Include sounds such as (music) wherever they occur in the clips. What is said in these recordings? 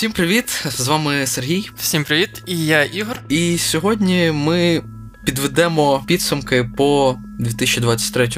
Всім привіт! З вами Сергій. Всім привіт, і я Ігор. І сьогодні ми підведемо підсумки по 2023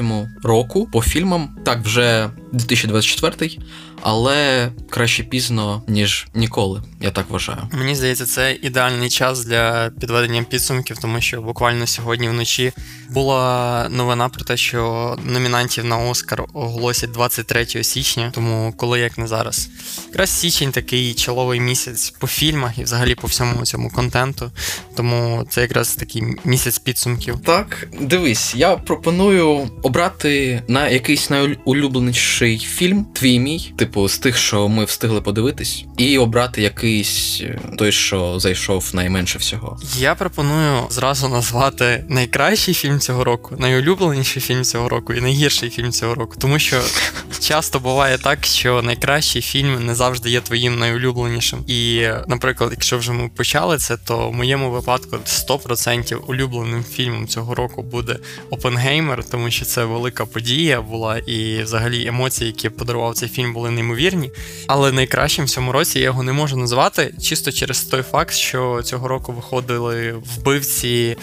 року по фільмам. Так, вже 2024 але краще пізно, ніж ніколи. Я так вважаю. Мені здається, це ідеальний час для підведення підсумків, тому що буквально сьогодні вночі була новина про те, що номінантів на Оскар оголосять 23 січня. Тому коли як не зараз, якраз січень такий чоловий місяць по фільмах і взагалі по всьому цьому контенту. Тому це якраз такий місяць підсумків. Так, дивись, я пропоную обрати на якийсь найулюбленіший фільм, твій мій, типу типу, з тих, що ми встигли подивитись, і обрати якийсь е, той, що зайшов найменше всього. Я пропоную зразу назвати найкращий фільм цього року, найулюбленіший фільм цього року і найгірший фільм цього року. Тому що (laughs) часто буває так, що найкращий фільм не завжди є твоїм найулюбленішим. І, наприклад, якщо вже ми почали це, то в моєму випадку 100% улюбленим фільмом цього року буде Опенгеймер, тому що це велика подія була, і взагалі емоції, які подарував цей фільм, були неймовірні. Але найкращим в цьому році я його не можу назвати чисто через той факт, що цього року виходили вбивці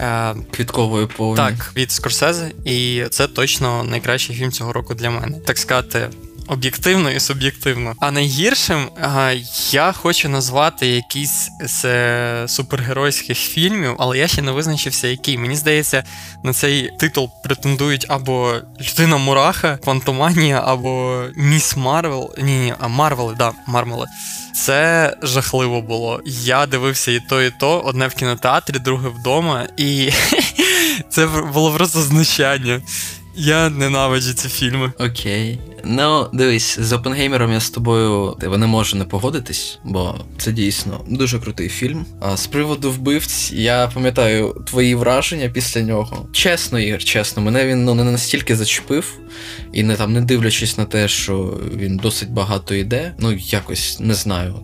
е... квіткової повні. Так, від Скорсезе, і це точно найкращий фільм цього року для мене. Так сказати, об'єктивно і суб'єктивно. А найгіршим я хочу назвати якийсь з е, супергеройських фільмів, але я ще не визначився, який. Мені здається, на цей титул претендують або Людина Мураха, Квантоманія, або Ms. Marvel. Ні, ні, а Марвели, да, Марвели. Це жахливо було. Я дивився і то, і то. Одне в кінотеатрі, друге вдома, і (laughs) це було просто знущання. Я ненавиджу ці фільми. Окей. Ну, дивись, з Опенгеймером я з тобою тебе не можу не погодитись, бо це дійсно дуже крутий фільм. А з приводу вбивць, я пам'ятаю твої враження після нього. Чесно, Ігор, чесно, мене він ну, не настільки зачепив, і не там не дивлячись на те, що він досить багато йде, ну якось не знаю.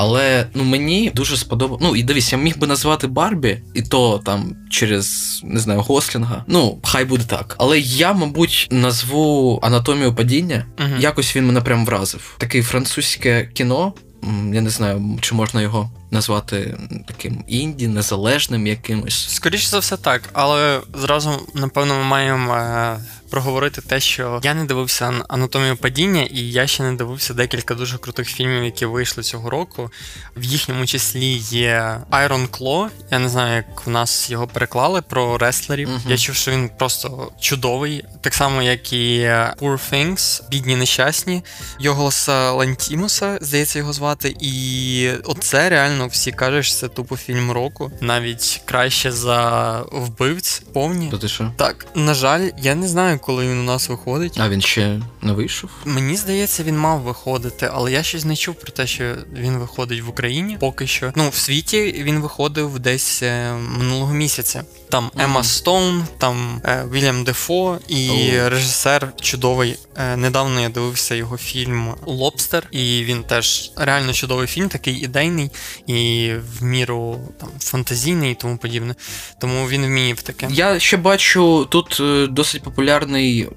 Але ну мені дуже сподобалося. Ну і дивись, я міг би назвати Барбі, і то там через не знаю Гослінга. Ну, хай буде так. Але я, мабуть, назву анатомію падіння. uh Якось він мене прям вразив. Таке французьке кіно. Я не знаю, чи можна його назвати таким інді, незалежним якимось. Скоріше за все, так, але зразу, напевно, ми маємо е, проговорити те, що я не дивився анатомію падіння, і я ще не дивився декілька дуже крутих фільмів, які вийшли цього року. В їхньому числі є Iron Claw, Я не знаю, як в нас його переклали про реслерів. uh Я чув, що він просто чудовий, так само, як і Poor Things, бідні нещасні. Йоголоса Лантімуса, здається, його звати. І оце реально всі кажуть, що це тупо фільм року, навіть краще за вбивць повні. То ти що? Так, на жаль, я не знаю коли він у нас виходить. А він ще не вийшов? Мені здається, він мав виходити, але я щось не чув про те, що він виходить в Україні поки що. Ну, в світі він виходив десь е, минулого місяця. Там. Емма Стоун, там е, Вільям Дефо і oh. режисер чудовий. Е, недавно я дивився його фільм Лобстер, і він теж реально чудовий фільм, такий ідейний і в міру там фантазійний і тому подібне. Тому він вміє в таке. Я ще бачу тут е, досить популярний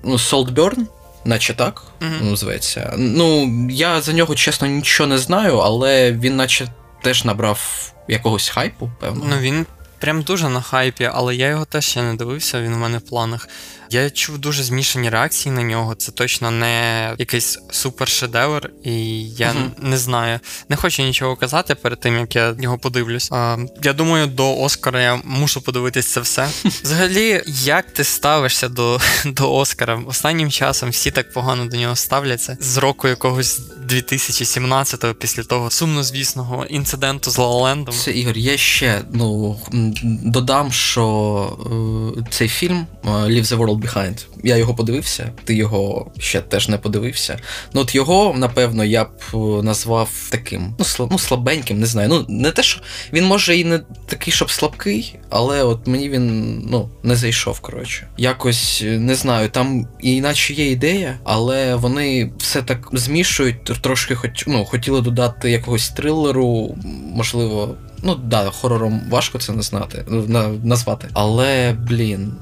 ну, Saltburn, наче так mm-hmm. називається. Ну я за нього чесно нічого не знаю, але він, наче, теж набрав якогось хайпу, певно. Ну він прям дуже на хайпі, але я його теж ще не дивився, він у мене в планах. Я чув дуже змішані реакції на нього. Це точно не якийсь супершедевр, і я uh-huh. не знаю. Не хочу нічого казати перед тим, як я його подивлюсь. А, Я думаю, до Оскара я мушу подивитись це все. (laughs) Взагалі, як ти ставишся до (laughs) до Оскара? Останнім часом всі так погано до нього ставляться з року якогось 2017-го, після того сумнозвісного інциденту з Лалендом. Це Ігор, я ще ну додам, що е, цей фільм е, Leave the World Behind. Я його подивився, ти його ще теж не подивився. Ну от його, напевно, я б е, назвав таким, ну, ну слабеньким, не знаю. Ну, не те, що він може і не такий, щоб слабкий, але от мені він ну, не зайшов, коротше. Якось не знаю, там іначе є ідея, але вони все так змішують, трошки хоч, ну, хотіли додати якогось трилеру, можливо. Ну да, хорором важко це не знати, назвати. Але, блін,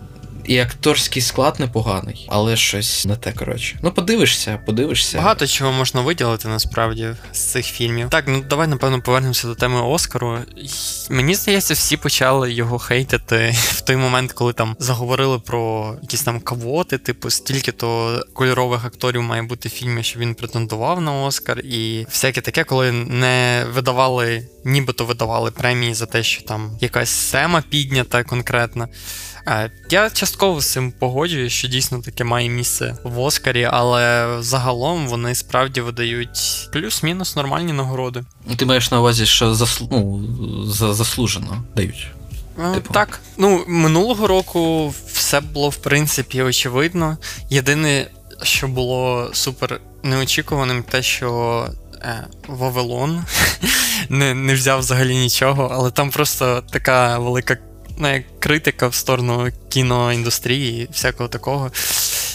і акторський склад непоганий, але щось не те, коротше. Ну, подивишся, подивишся. Багато чого можна виділити насправді з цих фільмів. Так, ну давай напевно повернемося до теми Оскару. Мені здається, всі почали його хейтити (laughs) в той момент, коли там заговорили про якісь там кавоти, типу, стільки то кольорових акторів має бути в фільмі, що він претендував на Оскар, і всяке таке, коли не видавали, нібито видавали премії за те, що там якась тема піднята конкретна. Я частково з цим погоджуюсь, що дійсно таке має місце в Оскарі, але загалом вони справді видають плюс-мінус нормальні нагороди. Ти маєш на увазі, що заслу... ну, заслужено дають. Типу. Так, ну минулого року все було в принципі очевидно. Єдине, що було супер неочікуваним, те, що е, Вавилон (laughs) не не взяв взагалі нічого, але там просто така велика ну, критика в сторону кіноіндустрії і всякого такого.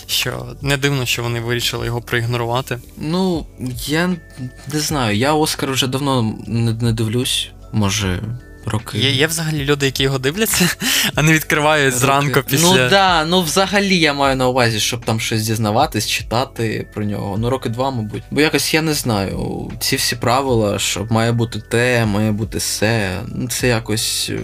Що не дивно, що вони вирішили його проігнорувати. Ну, я не знаю, я Оскар вже давно не, не дивлюсь. Може, роки. Є є взагалі люди, які його дивляться, (laughs) а не відкривають роки. зранку після. Ну да, ну взагалі я маю на увазі, щоб там щось дізнаватись, читати про нього. Ну, роки два, мабуть. Бо якось я не знаю. Ці всі правила, що має бути те, має бути все. Ну, це якось е,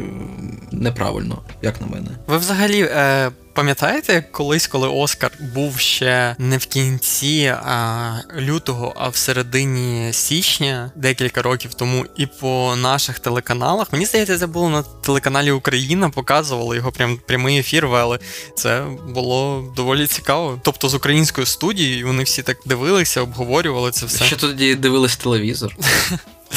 неправильно, як на мене. Ви взагалі. Е... Пам'ятаєте, колись, коли Оскар був ще не в кінці а, лютого, а в середині січня, декілька років тому, і по наших телеканалах, мені здається, це було на телеканалі Україна, показували його прям прямий ефір, вели. Це було доволі цікаво. Тобто з українською студією вони всі так дивилися, обговорювали це все. Ще тоді дивились телевізор.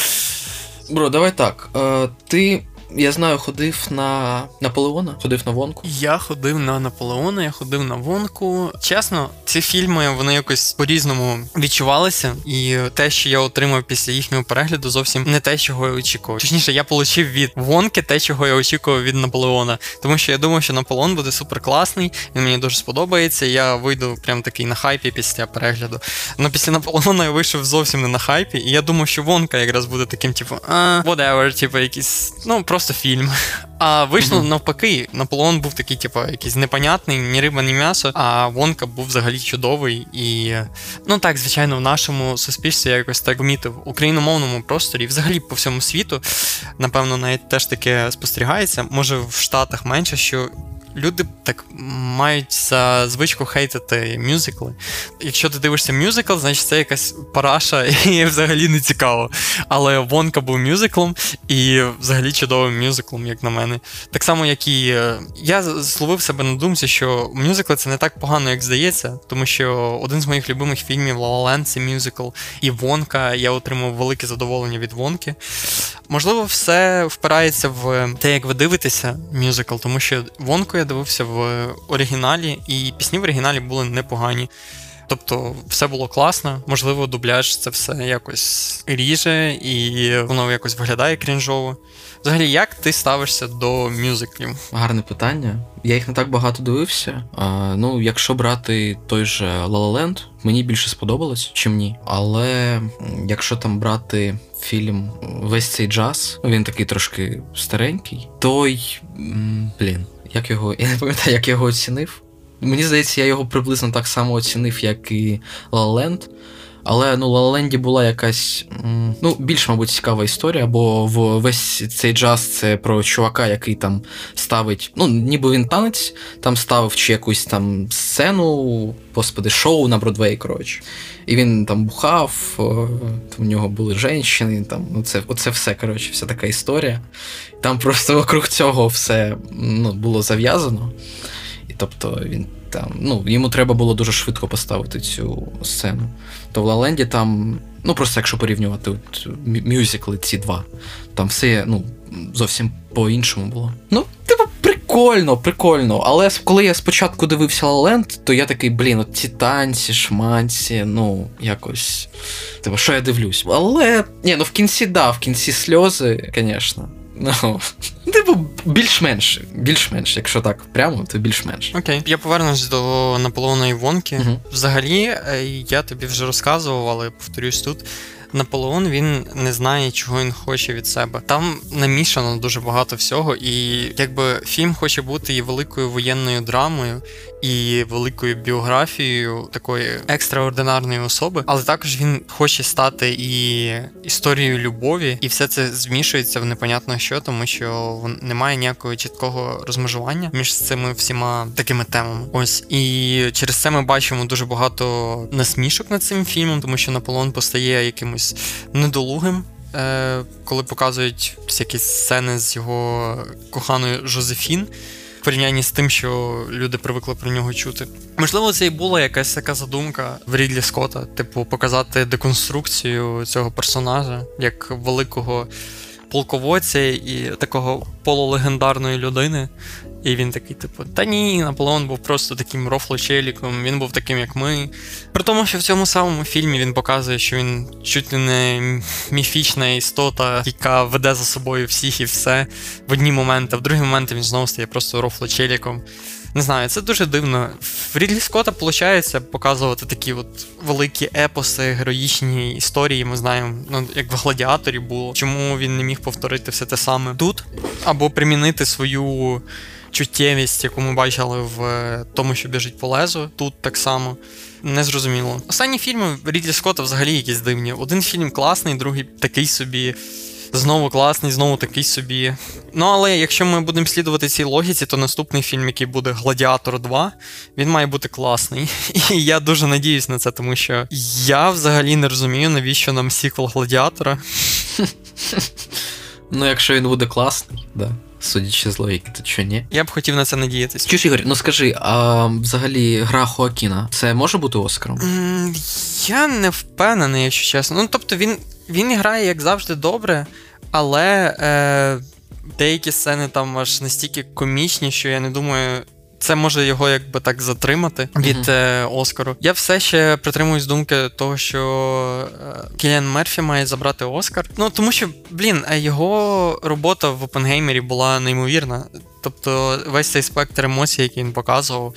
(laughs) Бро, давай так. Е, Ти я знаю, ходив на Наполеона, ходив на Вонку. Я ходив на Наполеона, я ходив на Вонку. Чесно, ці фільми вони якось по-різному відчувалися, і те, що я отримав після їхнього перегляду, зовсім не те, чого я очікував. Точніше, я отримав від Вонки те, чого я очікував від Наполеона. Тому що я думав, що Наполеон буде супер класний, він мені дуже сподобається. Я вийду прям такий на хайпі після перегляду. Но після Наполеона я вийшов зовсім не на хайпі, і я думав, що Вонка якраз буде таким, типу, а, whatever, типу, якийсь, ну просто просто фільм. А вийшло mm-hmm. навпаки, Наполеон був такий, типу, якийсь непонятний, ні риба, ні м'ясо, а Вонка був взагалі чудовий. І, ну так, звичайно, в нашому суспільстві я якось так помітив, в україномовному просторі, взагалі по всьому світу, напевно, навіть теж таке спостерігається. Може, в Штатах менше, що люди так мають за звичку хейтити мюзикли. Якщо ти дивишся мюзикл, значить це якась параша (laughs) і взагалі не цікаво. Але Вонка був мюзиклом і взагалі чудовим мюзиклом, як на мене. Так само, як і е, я зловив себе на думці, що мюзикли це не так погано, як здається, тому що один з моїх любимих фільмів Land – це мюзикл, і Вонка я отримав велике задоволення від Вонки. Можливо, все впирається в те, як ви дивитеся мюзикл, тому що Вонку я дивився в оригіналі, і пісні в оригіналі були непогані. Тобто все було класно, можливо, дубляж це все якось ріже, і воно якось виглядає крінжово. Взагалі, як ти ставишся до мюзиклів? Гарне питання. Я їх не так багато дивився. А, Ну, якщо брати той же Land, мені більше сподобалось, чим ні. Але якщо там брати фільм Весь цей джаз, він такий трошки старенький, той. Блін, як його. Я не пам'ятаю, як я його оцінив. Мені здається, я його приблизно так само оцінив, як і La La. Але ну Лаленді була якась ну, більш, мабуть, цікава історія, бо в весь цей джаз це про чувака, який там ставить, ну, ніби він танець, там ставив чи якусь там сцену, господи, шоу на Бродвей, коротше. І він там бухав, у нього були жінки, там, ну, це, оце все, коротше, вся така історія. Там просто вокруг цього все ну, було зав'язано. І тобто він там, ну, йому треба було дуже швидко поставити цю сцену. То в Лаленді там, ну просто якщо порівнювати от, мюзикли ці два, там все ну, зовсім по-іншому було. Ну, типу, прикольно, прикольно. Але коли я спочатку дивився Лаленд, то я такий, блін, от ці танці, шманці, ну, якось. Типу, що я дивлюсь? Але. Ні, ну в кінці, да, в кінці сльози, звісно. Ну, типу, більш-менш. Більш-менш, якщо так прямо, то більш-менш. Окей. Я повернусь до Наполеона Івонки. Угу. Взагалі, е, я тобі вже розказував, але повторюсь тут. Наполеон він не знає, чого він хоче від себе. Там намішано дуже багато всього, і якби фільм хоче бути і великою воєнною драмою, і великою біографією такої екстраординарної особи, але також він хоче стати і історією любові, і все це змішується в непонятно що, тому що немає ніякого чіткого розмежування між цими всіма такими темами. Ось і через це ми бачимо дуже багато насмішок над цим фільмом, тому що Наполеон постає якимось недолугим. Е, коли показують всякі сцени з його коханою Жозефін, порівнянні з тим, що люди привикли про нього чути. Можливо, це і була якась така задумка в Рідлі Скотта, типу, показати деконструкцію цього персонажа як великого полководця і такого полулегендарної людини. І він такий, типу, та ні, Наполеон був просто таким рофлочеліком, він був таким, як ми. При тому, що в цьому самому фільмі він показує, що він чуть не міфічна істота, яка веде за собою всіх і все в одні моменти, а в другі моменти він знову стає просто рофлочеліком. Не знаю, це дуже дивно. В Рідлі Скотта виходить показувати такі от великі епоси, героїчні історії. Ми знаємо, ну як в гладіаторі було. Чому він не міг повторити все те саме тут? Або примінити свою чуттєвість, яку ми бачили в е, тому, що біжить по лезу, тут так само. Незрозуміло. Останні фільми Рідлі Скотта взагалі якісь дивні. Один фільм класний, другий такий собі. Знову класний, знову такий собі. Ну, але якщо ми будемо слідувати цій логіці, то наступний фільм, який буде Гладіатор 2, він має бути класний. (laughs) І я дуже надіюсь на це, тому що я взагалі не розумію, навіщо нам сіквел Гладіатора. Ну, якщо він буде класний, да. Судячи з логіки, то що ні? Я б хотів на це надіятися. Чуєш, Ігор, ну скажи, а взагалі гра Хоакіна це може бути Оскаром? Mm, я не впевнений, якщо чесно. Ну, тобто, він він грає, як завжди, добре, але е, деякі сцени там аж настільки комічні, що я не думаю, це може його якби так затримати від е, Оскару. Я все ще притримуюсь думки того, що е, Кіліан Мерфі має забрати Оскар. Ну тому що, блін, його робота в Опенгеймері була неймовірна. Тобто весь цей спектр емоцій, який він показував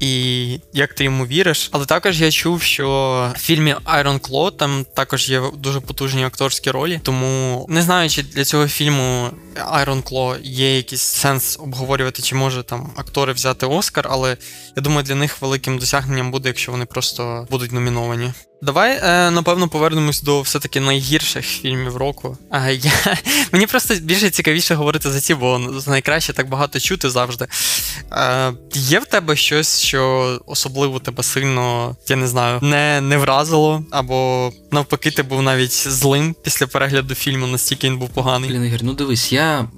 і як ти йому віриш. Але також я чув, що в фільмі Iron Claw там також є дуже потужні акторські ролі. Тому не знаю, чи для цього фільму Iron Claw є якийсь сенс обговорювати, чи може там актори взяти Оскар, але я думаю, для них великим досягненням буде, якщо вони просто будуть номіновані. Давай, е, напевно, повернемось до все-таки найгірших фільмів року. А я, (laughs) Мені просто більше цікавіше говорити за ці, бо найкраще так багато чути завжди. Е, Є в тебе щось, що особливо тебе сильно, я не знаю, не не вразило, або навпаки, ти був навіть злим після перегляду фільму, настільки він був поганий. Блін, Ігор, ну дивись, я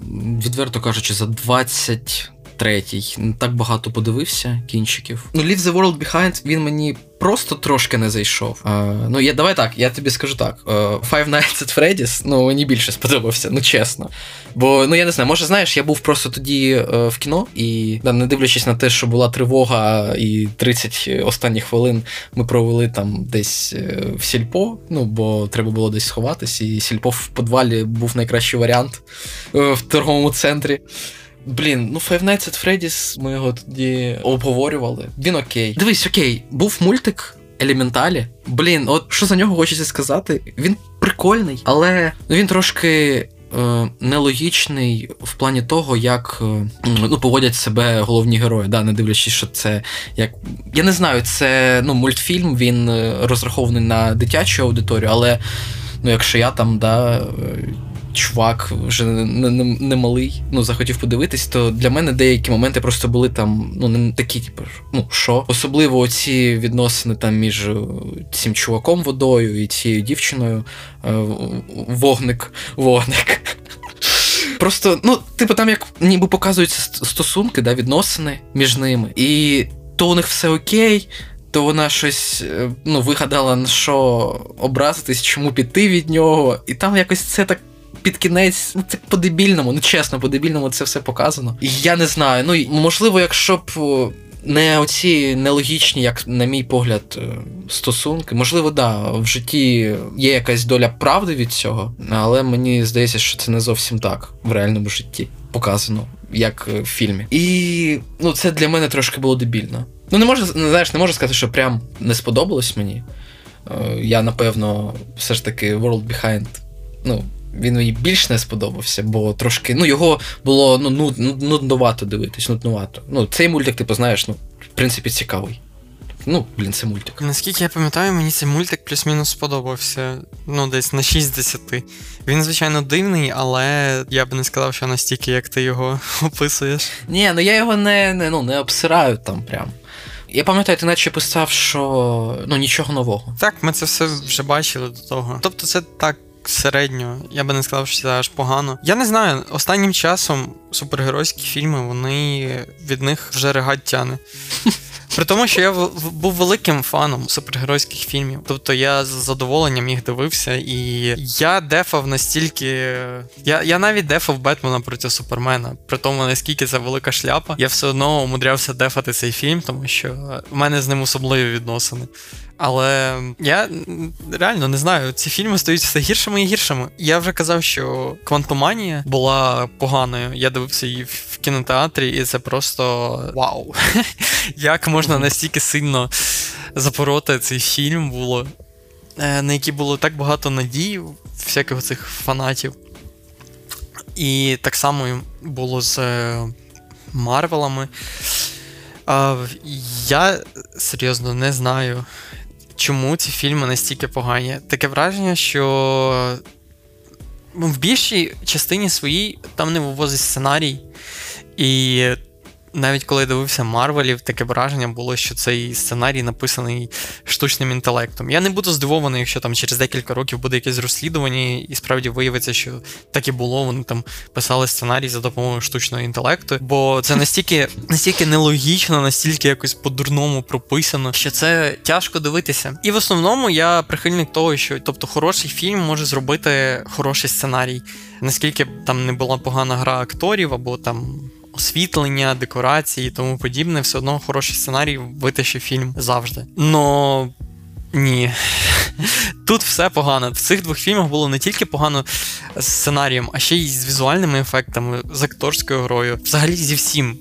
відверто кажучи, за 20 третій. Не так багато подивився кінчиків. Ну, Leave the World Behind, він мені просто трошки не зайшов. Uh, ну, я давай так, я тобі скажу так. Uh, Five Nights at Freddy's, ну, мені більше сподобався, ну чесно. Бо, ну я не знаю, може, знаєш, я був просто тоді uh, в кіно, і да, не дивлячись на те, що була тривога, і 30 останніх хвилин ми провели там десь в сільпо, ну, бо треба було десь сховатись, і сільпо в подвалі був найкращий варіант в торговому центрі. Блін, ну Five Nights at Freddy's, ми його тоді обговорювали. Він окей. Дивись, окей, був мультик. Елементалі. Блін, от що за нього хочеться сказати? Він прикольний, але він трошки е, нелогічний в плані того, як е, ну, поводять себе головні герої. Да, Не дивлячись, що це як. Я не знаю, це ну, мультфільм, він е, розрахований на дитячу аудиторію, але ну, якщо я там, да чувак вже не, не, не ну захотів подивитись, то для мене деякі моменти просто були там, ну, не такі, типу, ну що? Особливо оці відносини там між е, цим чуваком водою і цією дівчиною. Е, вогник, вогник. (laughs) Просто, ну, типу, там як ніби показуються стосунки, да, відносини між ними. І то у них все окей. То вона щось е, ну, вигадала на що образитись, чому піти від нього, і там якось це так під кінець, ну це по-дебільному, ну чесно, по-дебільному це все показано. І я не знаю. Ну можливо, якщо б. Не оці нелогічні, як, на мій погляд, е, стосунки. Можливо, да, в житті є якась доля правди від цього, але мені здається, що це не зовсім так в реальному житті показано, як в фільмі. І ну, це для мене трошки було дебільно. Ну, не можу, знаєш, не можу сказати, що прям не сподобалось мені. Е, я, напевно, все ж таки World Behind. Ну, він мені більш не сподобався, бо трошки. Ну, його було ну, нуд, нудновато дивитись, нудновато. Ну, цей мультик, типу, знаєш, ну, в принципі, цікавий. Ну, блін, це мультик. Наскільки я пам'ятаю, мені цей мультик плюс-мінус сподобався. Ну, десь на 6 з 10. Він, звичайно, дивний, але я б не сказав, що настільки, як ти його (laughs) описуєш. Ні, ну я його не не, ну, не обсираю там прям. Я пам'ятаю, ти наче писав, що ну нічого нового. Так, ми це все вже бачили до того. Тобто, це так. Середньо, я би не сказав, що це аж погано. Я не знаю, останнім часом супергеройські фільми, вони від них вже регать тяне. (laughs) При тому, що я був великим фаном супергеройських фільмів. Тобто я з задоволенням їх дивився, і я дефав настільки. Я я навіть дефав Бетмена проти Супермена. При тому, наскільки це велика шляпа, я все одно умудрявся дефати цей фільм, тому що в мене з ним особливі відносини. Але я реально не знаю, ці фільми стають все гіршими і гіршими. Я вже казав, що Квантоманія була поганою. Я дивився її в кінотеатрі, і це просто вау! (laughs) Як можна настільки сильно запороти цей фільм було, е, на який було так багато надій, всяких цих фанатів. І так само було з е, Марвелами. Я серйозно не знаю, чому ці фільми настільки погані. Таке враження, що ну, в більшій частині своїй там не вивозить сценарій. І навіть коли я дивився Марвелів, таке враження було, що цей сценарій написаний штучним інтелектом. Я не буду здивований, якщо там через декілька років буде якесь розслідування, і справді виявиться, що так і було. Вони там писали сценарій за допомогою штучного інтелекту, бо це настільки настільки нелогічно, настільки якось по-дурному прописано, що це тяжко дивитися. І в основному я прихильник того, що тобто хороший фільм може зробити хороший сценарій, наскільки там не була погана гра акторів або там освітлення, декорації і тому подібне, все одно хороший сценарій витащив фільм завжди. Но ні. (laughs) Тут все погано. В цих двох фільмах було не тільки погано з сценарієм, а ще й з візуальними ефектами, з акторською грою, взагалі зі всім.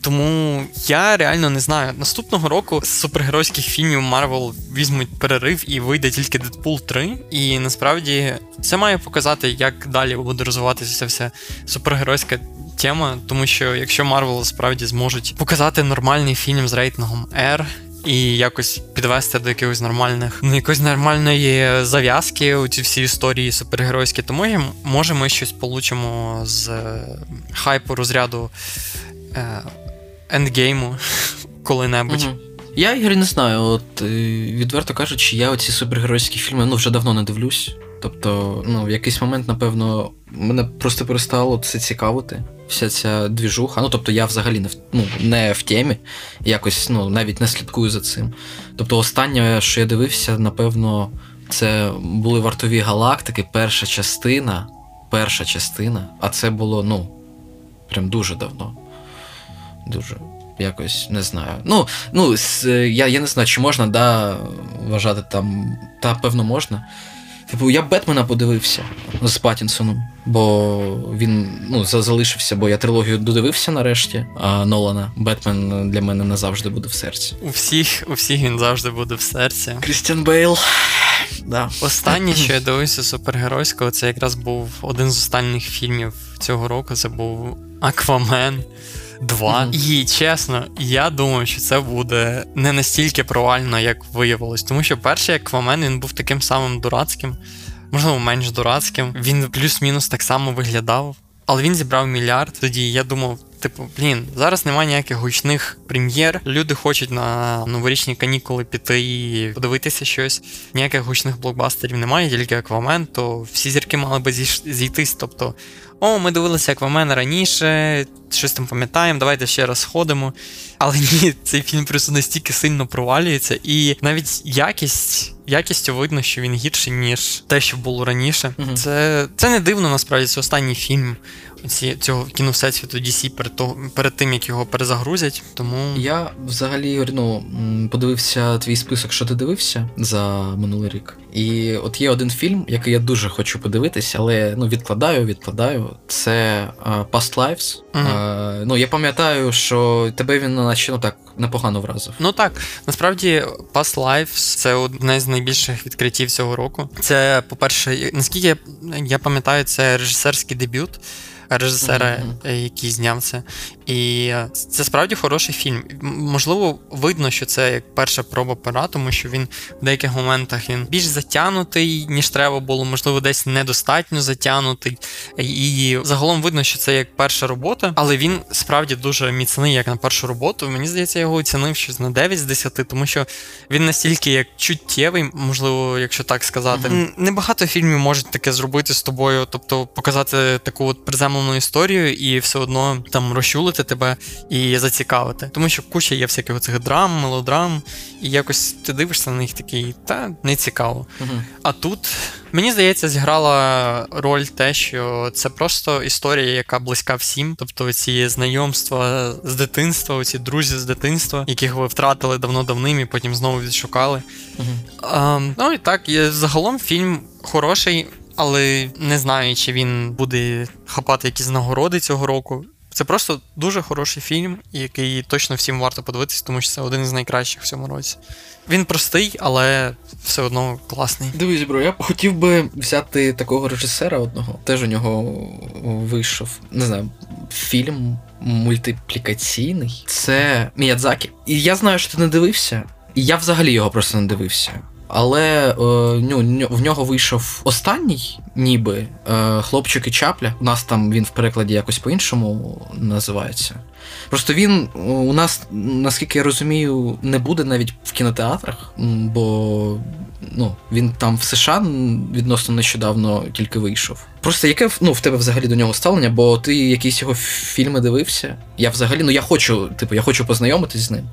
Тому я реально не знаю. Наступного року з супергеройських фільмів Марвел візьмуть перерив і вийде тільки Дедпул 3. І насправді це має показати, як далі буде розвиватися вся супергеройська тема, тому що якщо Марвел справді зможуть показати нормальний фільм з рейтингом R, і якось підвести до якихось нормальних, ну якоїсь нормальної зав'язки у ці всі історії супергеройські, то може, ми щось получимо з е, хайпу розряду е, ендгейму (laughs) коли-небудь. Угу. Я Ігор, не знаю, от е, відверто кажучи, я оці супергеройські фільми ну вже давно не дивлюсь. Тобто, ну, в якийсь момент, напевно, мене просто перестало це цікавити. Вся ця двіжуха. Ну, тобто, я взагалі не в ну, не в темі, якось ну, навіть не слідкую за цим. Тобто, останнє, що я дивився, напевно, це були вартові галактики, перша частина. Перша частина, а це було, ну, прям дуже давно. Дуже. Якось не знаю. Ну, ну я я не знаю, чи можна да, вважати там. Та, певно, можна. Типу, я Бетмена подивився з Паттінсоном, бо він ну, залишився, бо я трилогію додивився нарешті. А Нолана Бетмен для мене назавжди буде в серці. У всіх у всіх він завжди буде в серці. Крістіан Бейл. Да. Останнє, що (clears throat) я дивився супергеройського, це якраз був один з останніх фільмів цього року. Це був Аквамен. Два. І чесно, я думаю, що це буде не настільки провально, як виявилось. Тому що перший Аквамен він був таким самим дурацьким, можливо, менш дурацьким. Він плюс-мінус так само виглядав. Але він зібрав мільярд. Тоді я думав, типу, блін, зараз немає ніяких гучних прем'єр. Люди хочуть на новорічні канікули піти і подивитися щось. Ніяких гучних блокбастерів немає, тільки Аквамен, то всі зірки мали би зійтись. Тобто о, ми дивилися Аквамена раніше, щось там пам'ятаємо, давайте ще раз сходимо. Але ні, цей фільм просто настільки сильно провалюється, і навіть якість. Якістю видно, що він гірший, ніж те, що було раніше. uh Це це не дивно, насправді, це останній фільм ці, цього кіновсесвіту DC перед того, перед тим, як його перезагрузять. Тому я взагалі ну, подивився твій список, що ти дивився за минулий рік. І от є один фільм, який я дуже хочу подивитися, але ну відкладаю, відкладаю. Це uh, Past Lives. Uh-huh. Uh, ну я пам'ятаю, що тебе він наче ну так непогано вразив. Ну так, насправді Past Lives це одне з найбільших відкриттів цього року. Це, по-перше, наскільки я, я пам'ятаю, це режисерський дебют режисера, mm-hmm. який зняв це. І це справді хороший фільм. Можливо, видно, що це як перша проба пера, тому що він в деяких моментах він більш затягнутий, ніж треба було, можливо, десь недостатньо затягнутий. І загалом видно, що це як перша робота, але він справді дуже міцний, як на першу роботу. Мені здається, я його оцінив щось на 9 з 10, тому що він настільки як чуттєвий, можливо, якщо так сказати. Mm-hmm. Небагато фільмів можуть таке зробити з тобою, тобто показати таку от приземлену історію і все одно там розчулити тебе і зацікавити. Тому що куча є всяких цих драм, мелодрам, і якось ти дивишся на них такий, та не цікаво. Угу. А тут мені здається, зіграла роль те, що це просто історія, яка близька всім. Тобто ці знайомства з дитинства, ці друзі з дитинства, яких ви втратили давно-давним і потім знову відшукали. Угу. А, Ну і так, загалом фільм хороший. Але не знаю, чи він буде хапати якісь нагороди цього року. Це просто дуже хороший фільм, який точно всім варто подивитися, тому що це один із найкращих в цьому році. Він простий, але все одно класний. Дивись, бро, я б хотів би взяти такого режисера одного. Теж у нього вийшов, не знаю, фільм мультиплікаційний. Це Міядзакі. І я знаю, що ти не дивився, і я взагалі його просто не дивився. Але е, ну, в нього вийшов останній, ніби е, хлопчик і чапля. У нас там він в перекладі якось по-іншому називається. Просто він у нас, наскільки я розумію, не буде навіть в кінотеатрах, бо ну, він там в США відносно нещодавно тільки вийшов. Просто яке ну, в тебе взагалі до нього ставлення, бо ти якісь його фільми дивився? Я взагалі, ну я хочу, типу, я хочу познайомитись з ним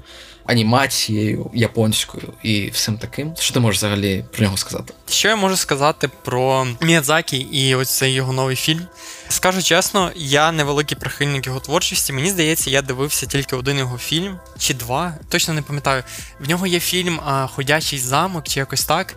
анімацією японською і всім таким. Що ти можеш взагалі про нього сказати? Що я можу сказати про Міядзакі і ось цей його новий фільм? Скажу чесно, я невеликий прихильник його творчості. Мені здається, я дивився тільки один його фільм чи два. Точно не пам'ятаю. В нього є фільм Ходячий замок, чи якось так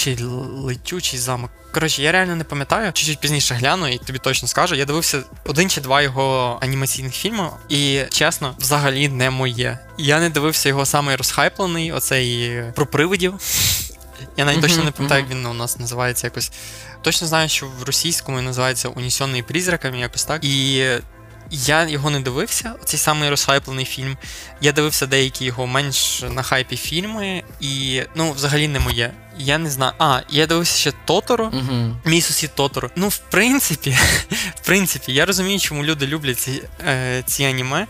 чи летючий замок. Коротше, я реально не пам'ятаю. Чуть-чуть пізніше гляну і тобі точно скажу. Я дивився один чи два його анімаційних фільму, і чесно, взагалі не моє. Я не дивився його самий розхайплений, оцей про привидів. (laughs) Я навіть точно не пам'ятаю, як він у нас називається якось. Точно знаю, що в російському називається Унісьонний призраками, якось так. І я його не дивився, цей самий розхайплений фільм. Я дивився деякі його менш на хайпі фільми, і ну, взагалі не моє. Я не знаю. А, я дивився ще Тоторо, угу. мій сусід Тоторо. Ну, в принципі, (laughs) в принципі, я розумію, чому люди люблять ці е, ці аніме.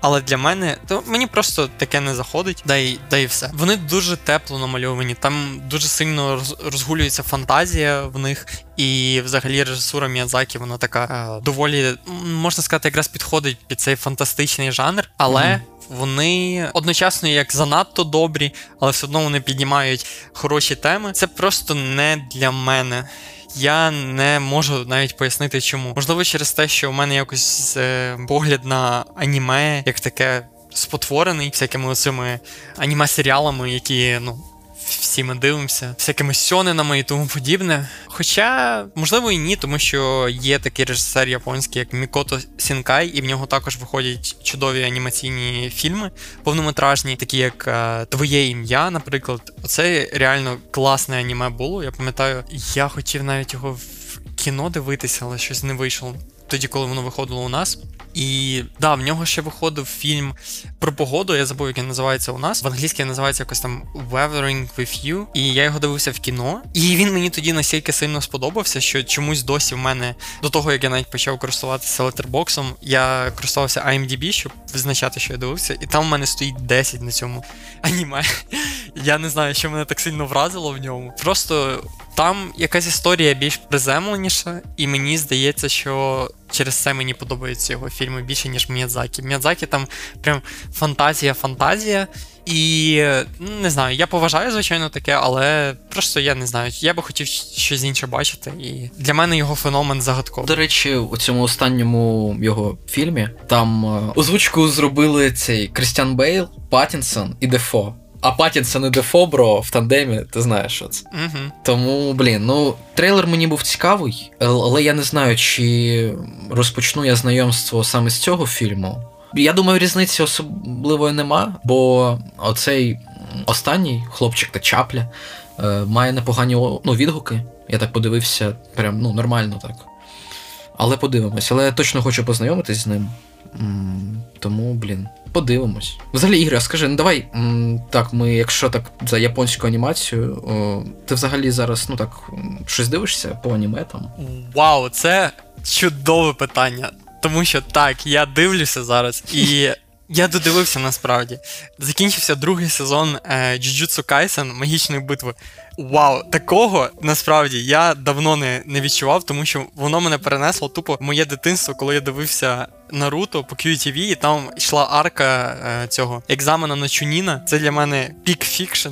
Але для мене то мені просто таке не заходить, да й да й все. Вони дуже тепло намальовані, там дуже сильно розгулюється фантазія в них, і взагалі режисура Міядзакі, вона така е, доволі можна сказати, якраз підходить під цей фантастичний жанр, але. Mm-hmm. Вони одночасно як занадто добрі, але все одно вони піднімають хороші теми. Це просто не для мене. Я не можу навіть пояснити, чому. Можливо, через те, що у мене якось е, погляд на аніме, як таке спотворений, всякими цими аніме-серіалами, які ну всі ми дивимося, всякими сьонинами і тому подібне. Хоча, можливо, і ні, тому що є такий режисер японський, як Мікото Сінкай, і в нього також виходять чудові анімаційні фільми, повнометражні, такі як е, Твоє ім'я, наприклад. Оце реально класне аніме було. Я пам'ятаю, я хотів навіть його в кіно дивитися, але щось не вийшло. Тоді, коли воно виходило у нас. І да, в нього ще виходив фільм про погоду. Я забув, як він називається у нас. В англійській називається якось там Weathering with You. І я його дивився в кіно. І він мені тоді настільки сильно сподобався, що чомусь досі в мене до того, як я навіть почав користуватися летербоксом, я користувався IMDb, щоб визначати, що я дивився. І там в мене стоїть 10 на цьому (laughs) аніме. Я не знаю, що мене так сильно вразило в ньому. Просто там якась історія більш приземленіша, і мені здається, що через це мені подобається його фільми більше, ніж Міядзакі. Міядзакі там прям фантазія-фантазія. І не знаю, я поважаю, звичайно, таке, але просто я не знаю. Я би хотів щось інше бачити. І для мене його феномен загадковий. До речі, у цьому останньому його фільмі там е, озвучку зробили цей Крістіан Бейл, Паттінсон і Дефо. А Паттінсон і Дефо, бро, в тандемі, ти знаєш що це. Угу. Тому, блін, ну трейлер мені був цікавий, але я не знаю, чи розпочну я знайомство саме з цього фільму. Я думаю, різниці особливої нема, бо оцей останній хлопчик та чапля е, має непогані ну, відгуки. Я так подивився, прям ну, нормально так. Але подивимось. Але я точно хочу познайомитись з ним. Тому, блін, подивимось. Взагалі, Ігор, скажи, ну давай. Так, ми, якщо так за японську анімацію, о, ти взагалі зараз, ну так, щось дивишся по аніме там? Вау, це чудове питання. Тому що так, я дивлюся зараз, і (laughs) я додивився насправді. Закінчився другий сезон е, Jujutsu Kaisen Магічної битви. Вау, такого насправді я давно не не відчував, тому що воно мене перенесло тупо в моє дитинство, коли я дивився Наруто по QTV, і там йшла арка е, цього екзамена на Чуніна. Це для мене пік фікшн.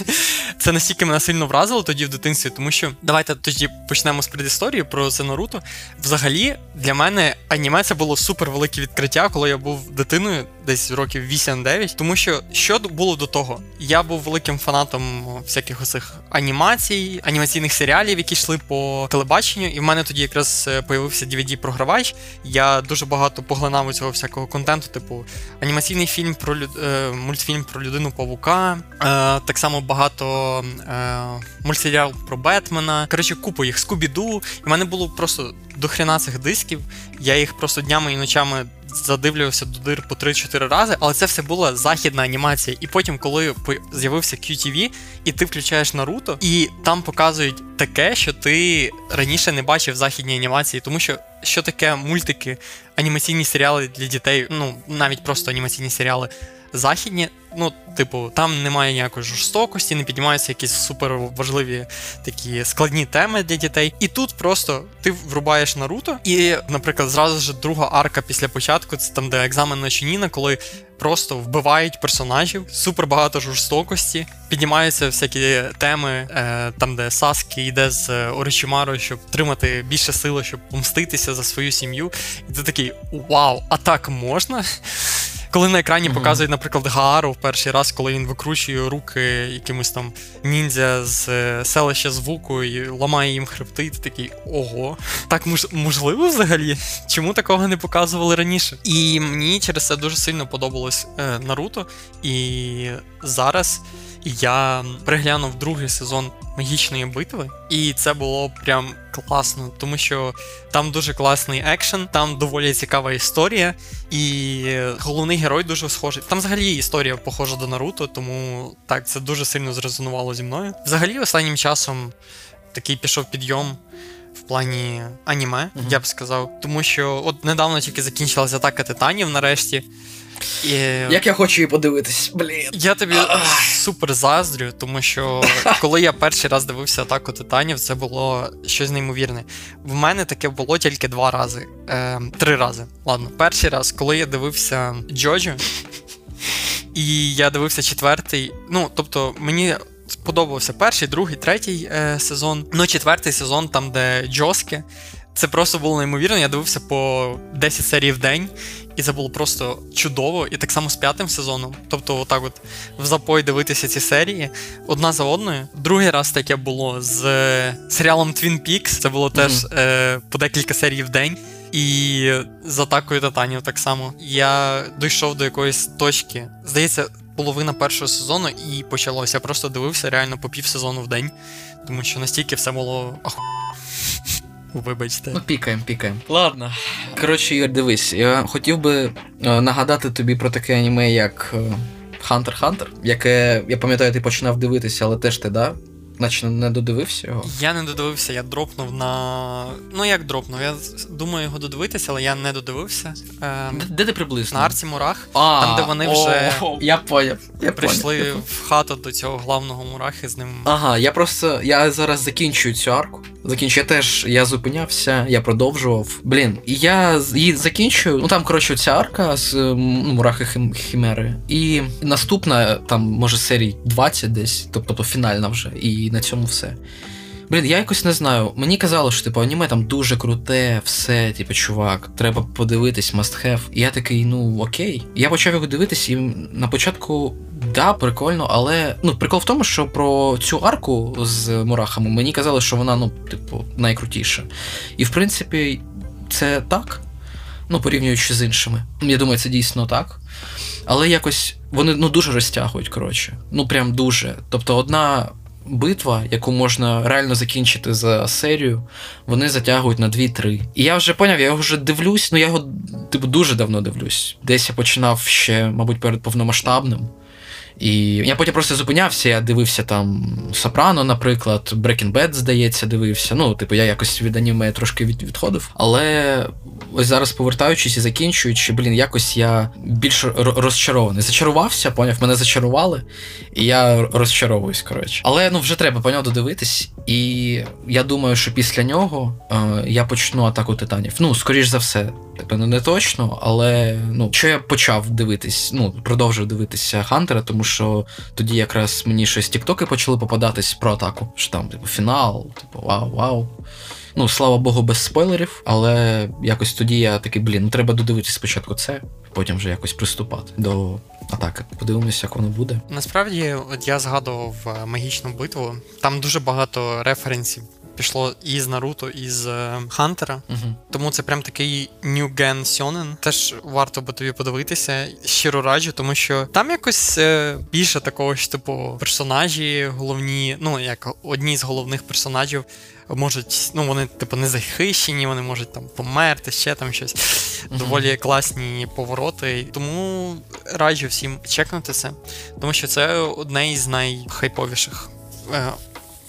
(laughs) Це настільки мене сильно вразило тоді в дитинстві, тому що давайте тоді почнемо з предісторії про це Наруто. Взагалі, для мене аніме це було супер велике відкриття, коли я був дитиною, десь років 8-9. Тому що що було до того? Я був великим фанатом всяких оцих анімацій, анімаційних серіалів, які йшли по телебаченню, і в мене тоді якраз е, появився DVD-програвач. Я дуже багато поглинав у цього всякого контенту, типу анімаційний фільм про люд... Е, мультфільм про людину павука, е, так само багато мультсеріал про Бетмена. Коротше, купу їх Скубіду. І в мене було просто дохрена цих дисків. Я їх просто днями і ночами задивлювався до дир по 3-4 рази, але це все була західна анімація. І потім, коли з'явився QTV, і ти включаєш Наруто, і там показують таке, що ти раніше не бачив західні анімації, тому що що таке мультики, анімаційні серіали для дітей, ну навіть просто анімаційні серіали західні, ну, типу, там немає ніякої жорстокості, не піднімаються якісь супер важливі такі складні теми для дітей. І тут просто ти врубаєш Наруто, і, наприклад, зразу ж друга арка після початку, це там, де екзамен на Чуніна, коли просто вбивають персонажів, супер багато жорстокості, піднімаються всякі теми, е, там, де Саскі йде з Оричимарою, щоб отримати більше сили, щоб помститися за свою сім'ю. І ти такий вау, а так можна? Коли на екрані mm-hmm. показують, наприклад, Гаару в перший раз, коли він викручує руки якимось там ніндзя з е, селища звуку і ламає їм хребти, і ти такий ого. Так мож- можливо взагалі? Чому такого не показували раніше? І мені через це дуже сильно подобалось е, Наруто. І зараз я приглянув другий сезон магічної битви, і це було прям класно, тому що там дуже класний екшен, там доволі цікава історія, і головний герой дуже схожий. Там взагалі історія похожа до Наруто, тому так це дуже сильно зрезонувало зі мною. Взагалі, останнім часом такий пішов підйом. В плані аніме, uh-huh. я б сказав, тому що от недавно тільки закінчилася атака титанів нарешті. І... Як я хочу її подивитись, блін. Я тобі супер заздрю, тому що коли я перший раз дивився атаку титанів, це було щось неймовірне. В мене таке було тільки два рази. Е, Три рази. Ладно, перший раз, коли я дивився Джоджо, і я дивився четвертий. Ну, тобто, мені. Сподобався перший, другий, третій е, сезон. Ну, четвертий сезон, там, де Джоске. Це просто було неймовірно. Я дивився по 10 серій в день, і це було просто чудово. І так само з п'ятим сезоном. Тобто, отак от в запой дивитися ці серії одна за одною. Другий раз таке було з е, серіалом Twin Peaks. Це було mm-hmm. теж е, по декілька серій в день. І з атакою Титанів так само. Я дійшов до якоїсь точки. Здається, половина першого сезону і почалося. Я просто дивився реально по пів сезону в день, тому що настільки все було аху. Вибачте. Ну, пікаємо, пікаємо. Ладно. Коротше, Ігор, дивись, я хотів би е, нагадати тобі про таке аніме, як Hunter x Hunter, яке, я пам'ятаю, ти починав дивитися, але теж ти, да? Наче не додивився його? Я не додивився, я дропнув на. Ну як дропнув? Я думаю його додивитися, але я не додивився. Ем... Де, ти приблизно? На Арці Мурах. А, там, де вони вже о, я поняв. Я прийшли поняв. в хату до цього главного мурахи з ним. Ага, я просто. Я зараз закінчую цю арку. закінчую. Я теж я зупинявся, я продовжував. Блін, я її закінчую. Ну там, коротше, ця арка з ну, мурахи Хим- Хімери. І наступна, там, може, серій 20 десь, тобто фінальна вже, і на цьому все. Блін, я якось не знаю. Мені казали, що типу аніме там дуже круте, все, типу, чувак, треба подивитись, must have. І я такий, ну окей. Я почав його дивитись, і на початку, да, прикольно, але ну, прикол в тому, що про цю арку з мурахами мені казали, що вона, ну, типу, найкрутіша. І в принципі, це так. Ну, порівнюючи з іншими. Я думаю, це дійсно так. Але якось вони ну, дуже розтягують, коротше. Ну, прям дуже. Тобто, одна битва, яку можна реально закінчити за серію, вони затягують на 2-3. І я вже поняв, я його вже дивлюсь, ну я його типу дуже давно дивлюсь. Десь я починав ще, мабуть, перед повномасштабним. І я потім просто зупинявся, я дивився там Сопрано, наприклад, Breaking Bad, здається, дивився. Ну, типу, я якось від аніме трошки від, відходив. Але ось зараз повертаючись і закінчуючи, блін, якось я більш розчарований. Зачарувався, поняв, мене зачарували, і я розчаровуюсь, коротше. Але ну вже треба по нього додивитись. І я думаю, що після нього е, я почну атаку титанів. Ну, скоріш за все, типу, не точно, але ну, що я почав дивитись, ну, продовжив дивитися Хантера, тому що тоді якраз мені щось тіктоки почали попадатись про атаку. Що там, типу, фінал, типу, вау, вау. Ну, слава Богу, без спойлерів, але якось тоді я такий, блін, ну треба додивитися спочатку це, потім вже якось приступати до атаки. Подивимося, як воно буде. Насправді, от я згадував е, магічну битву. Там дуже багато референсів пішло і з Наруто, і з е, Хантера. Угу. Тому це прям такий New Gen Shonen. Теж варто би тобі подивитися. Щиро раджу, тому що там якось е, більше такого ж типу персонажі, головні, ну як одні з головних персонажів. Можуть, ну вони типу не захищені, вони можуть там померти, ще там щось. Мгм. Доволі класні повороти. Тому раджу всім чекнути це, тому що це одне із найхайповіших е,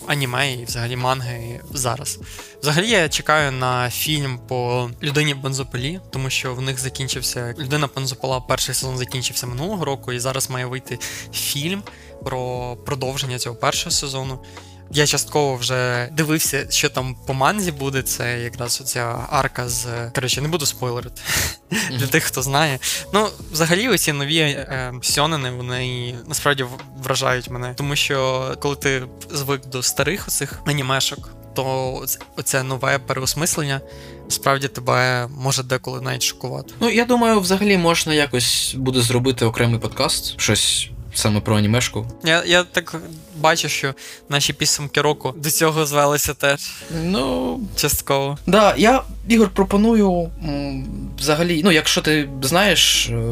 аніме і взагалі манги зараз. Взагалі я чекаю на фільм по людині бензопилі, тому що в них закінчився людина бензопила. Перший сезон закінчився минулого року, і зараз має вийти фільм про продовження цього першого сезону. Я частково вже дивився, що там по манзі буде. Це якраз оця арка з. Коротше, не буду спойлерити для тих, хто знає. Ну, взагалі, оці нові е, сьонени, вони насправді вражають мене. Тому що коли ти звик до старих оцих анімешок, то оц- оце нове переосмислення справді тебе може деколи навіть шокувати. Ну, я думаю, взагалі можна якось буде зробити окремий подкаст, щось саме про анімешку. Я, я так бачу, що наші підсумки року до цього звелися теж Ну, частково. Да, я Ігор пропоную взагалі, ну якщо ти знаєш, е,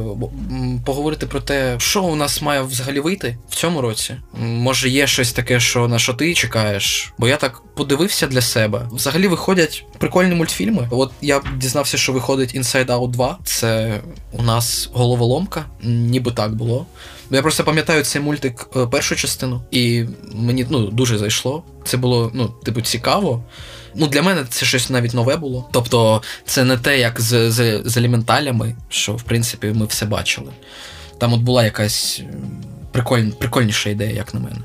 поговорити про те, що у нас має взагалі вийти в цьому році. Може, є щось таке, що на що ти чекаєш? Бо я так подивився для себе. Взагалі виходять прикольні мультфільми. От я дізнався, що виходить Inside Out 2. Це у нас головоломка, ніби так було. Ну, Я просто пам'ятаю цей мультик е, першу частину, і мені ну, дуже зайшло. Це було, ну, типу, цікаво. Ну, для мене це щось навіть нове було. Тобто, це не те, як з, з, з елементалями, що в принципі ми все бачили. Там от була якась приколь, прикольніша ідея, як на мене.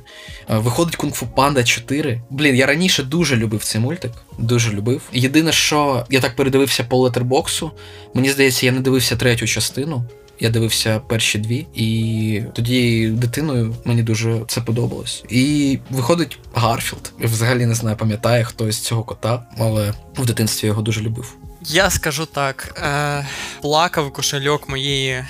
Е, Виходить Кунг-Фу Панда 4. Блін, я раніше дуже любив цей мультик. Дуже любив. Єдине, що я так передивився по Letterboxd у. Мені здається, я не дивився третю частину. Я дивився перші дві, і тоді дитиною мені дуже це подобалось. І виходить Гарфілд. Взагалі не знаю, пам'ятає хтось цього кота, але в дитинстві його дуже любив. Я скажу так: е, плакав кошельок моєї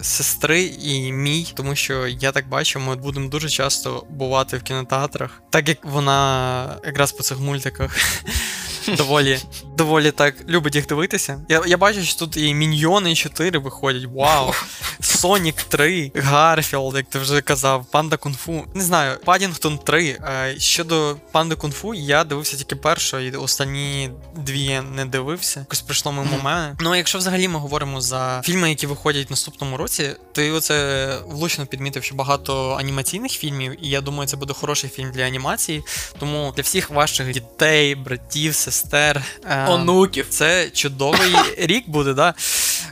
сестри і мій, тому що я так бачу, ми будемо дуже часто бувати в кінотеатрах, так як вона якраз по цих мультиках. (laughs) Доволі, доволі так любить їх дивитися. Я, я бачу, що тут і Міньйони 4 виходять. Вау! Сонік 3, Гарфілд, як ти вже казав, Панда Кунг-Фу. Не знаю, Падінгтон 3. Е, Щодо Панди Кунг-Фу, я дивився тільки першу, і останні дві я не дивився. Якось прийшло мимо мене. Ну, якщо взагалі ми говоримо за фільми, які виходять в наступному році, ти оце влучно підмітив, що багато анімаційних фільмів, і я думаю, це буде хороший фільм для анімації. Тому для всіх ваших дітей, братів, сестер. Е, Онуків. це чудовий (laughs) рік буде, да?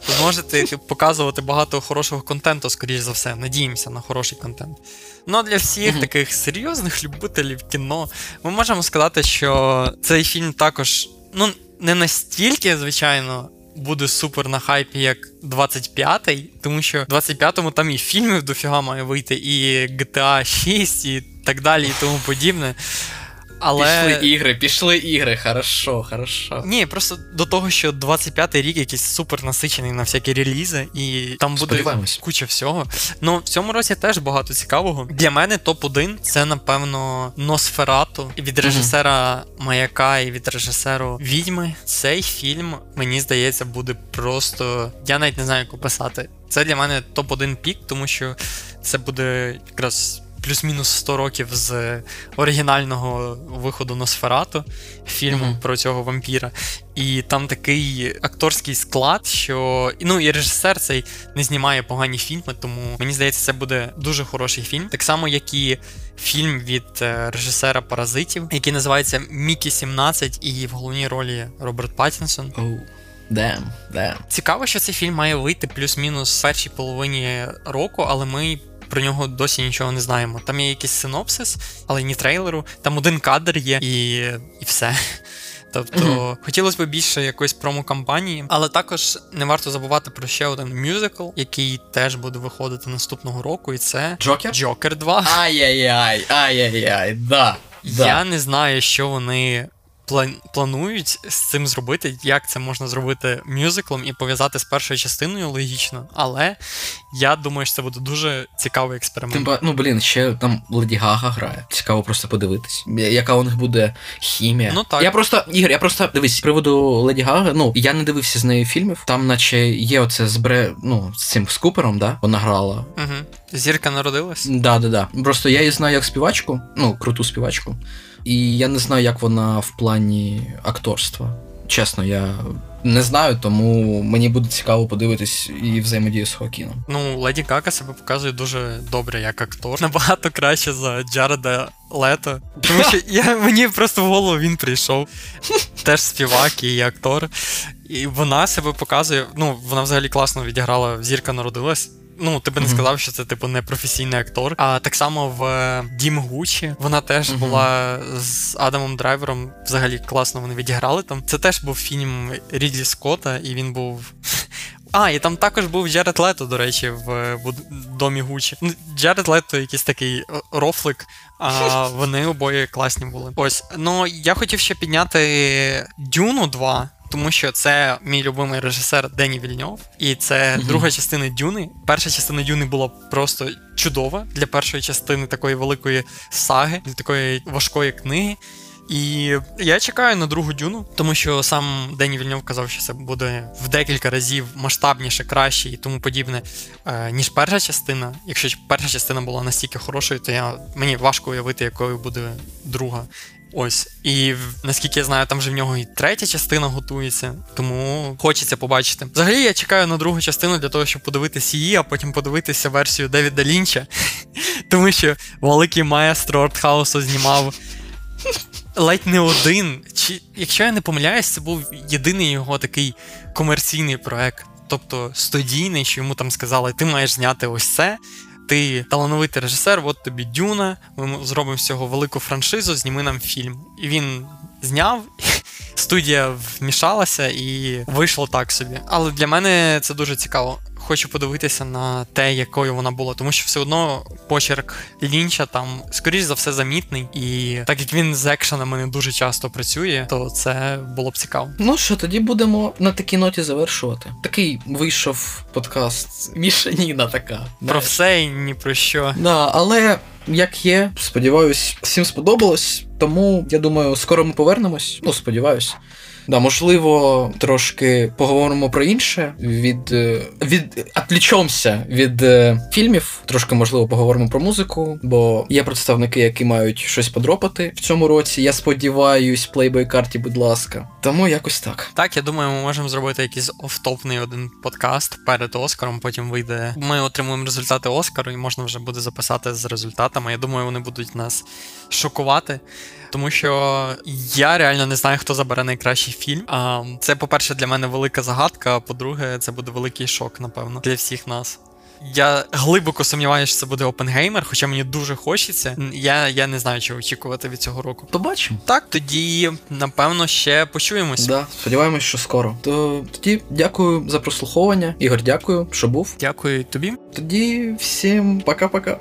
ви можете показувати багато хорошого контенту, скоріш за все. Надіємося на хороший контент. Ну а для всіх таких серйозних любителів кіно, ми можемо сказати, що цей фільм також, ну, не настільки, звичайно. Буде супер на хайпі, як 25-й, тому що в 25-му там і фільмів дофіга має вийти, і GTA 6, і так далі, і тому подібне. Але... Пішли ігри, пішли ігри, хорошо, хорошо. Ні, просто до того, що 25-й рік якийсь супер насичений на всякі релізи, і там буде куча всього. Ну, в цьому році теж багато цікавого. Для мене топ-1 це, напевно, Носферату від режисера Маяка і від режисеру Відьми. Цей фільм, мені здається, буде просто. Я навіть не знаю, як описати. Це для мене топ-1 пік, тому що це буде якраз плюс-мінус 100 років з оригінального виходу Носферату, фільму mm-hmm. про цього вампіра. І там такий акторський склад, що ну і режисер цей не знімає погані фільми, тому мені здається, це буде дуже хороший фільм. Так само, як і фільм від е, режисера Паразитів, який називається Мікі 17, і в головній ролі Роберт Паттінсон. Oh. Damn, damn. Цікаво, що цей фільм має вийти плюс-мінус в першій половині року, але ми про нього досі нічого не знаємо. Там є якийсь синопсис, але ні трейлеру. Там один кадр є і і все. (laughs) Тобто mm-hmm. хотілося б більше якоїсь промо-кампанії, але також не варто забувати про ще один мюзикл, який теж буде виходити наступного року, і це Джокер Джокер 2. Ай-яй-яй, ай-яй-яй, да. Я не знаю, що вони планують з цим зробити, як це можна зробити мюзиклом і пов'язати з першою частиною логічно. Але я думаю, що це буде дуже цікавий експеримент. Тим, ну блін, ще там Леді Гага грає. Цікаво просто подивитись, яка у них буде хімія. Ну так. Я просто Ігор, я просто дивись з приводу Леді Гаги. Ну я не дивився з нею фільмів. Там, наче є оце з Бре, ну з цим з Купером, да? Вона грала. Угу. Зірка народилась? Да, да, да. Просто я її знаю як співачку, ну круту співачку. І я не знаю, як вона в плані акторства. Чесно, я не знаю, тому мені буде цікаво подивитись і взаємодію з Хоакіном. Ну, Леді Гага себе показує дуже добре як актор. (laughs) Набагато краще за Джареда Лето. Тому що я, (laughs) мені просто в голову він прийшов. Теж співак і актор. І вона себе показує. Ну, вона взагалі класно відіграла зірка народилась. Ну, ти би не сказав, що це типу не професійний актор. А так само в е, Дім Гучі вона теж була з Адамом Драйвером. Взагалі класно вони відіграли там. Це теж був фільм Рідлі Скотта, і він був. (laughs) А, і там також був Джаред Лето, до речі, в, в домі Гучі. Ну, Джаред Лето якийсь такий рофлик, а (laughs) вони обоє класні були. Ось. Ну я хотів ще підняти Дюну 2 тому що це мій любимий режисер Дені Вільньов, і це mm-hmm. друга частина Дюни. Перша частина Дюни була просто чудова для першої частини такої великої саги, для такої важкої книги. І я чекаю на другу дюну, тому що сам Дені Вільньов казав, що це буде в декілька разів масштабніше, краще і тому подібне, е, ніж перша частина. Якщо перша частина була настільки хорошою, то я мені важко уявити, якою буде друга. Ось, і наскільки я знаю, там вже в нього і третя частина готується, тому хочеться побачити. Взагалі, я чекаю на другу частину для того, щоб подивитися її, а потім подивитися версію Девіда Лінча, (laughs) тому що великий маестро артхаусу знімав ледь не один. Чи якщо я не помиляюсь, це був єдиний його такий комерційний проект. Тобто студійний, що йому там сказали, ти маєш зняти ось це, ти талановитий режисер, от тобі Дюна, ми зробимо з цього велику франшизу, зніми нам фільм. І він зняв, студія вмішалася і вийшло так собі. Але для мене це дуже цікаво хочу подивитися на те, якою вона була, тому що все одно почерк Лінча там, скоріш за все, замітний. І так як він з екшенами не дуже часто працює, то це було б цікаво. Ну що, тоді будемо на такій ноті завершувати. Такий вийшов подкаст. Мішаніна така. Про все і ні про що. Да, але. Як є, сподіваюсь, всім сподобалось. Тому я думаю, скоро ми повернемось. Ну, сподіваюсь. Да, можливо, трошки поговоримо про інше. Від е, від Атлічомся від е, фільмів. Трошки можливо поговоримо про музику, бо є представники, які мають щось подропати в цьому році. Я сподіваюсь, плейбой карті, будь ласка. Тому якось так. Так, я думаю, ми можемо зробити якийсь офтопний один подкаст перед Оскаром. Потім вийде. Ми отримуємо результати Оскару, і можна вже буде записати з результатами. Я думаю, вони будуть нас шокувати. Тому що я реально не знаю, хто забере найкращий фільм. А це, по-перше, для мене велика загадка. А по-друге, це буде великий шок, напевно, для всіх нас. Я глибоко сумніваюся, що це буде Опенгеймер, хоча мені дуже хочеться. Я я не знаю, чого очікувати від цього року. Побачимо. Так, тоді, напевно, ще почуємось. Да, сподіваємось, що скоро. То тоді дякую за прослуховування. Ігор, дякую, що був. Дякую тобі. Тоді всім пока-пока.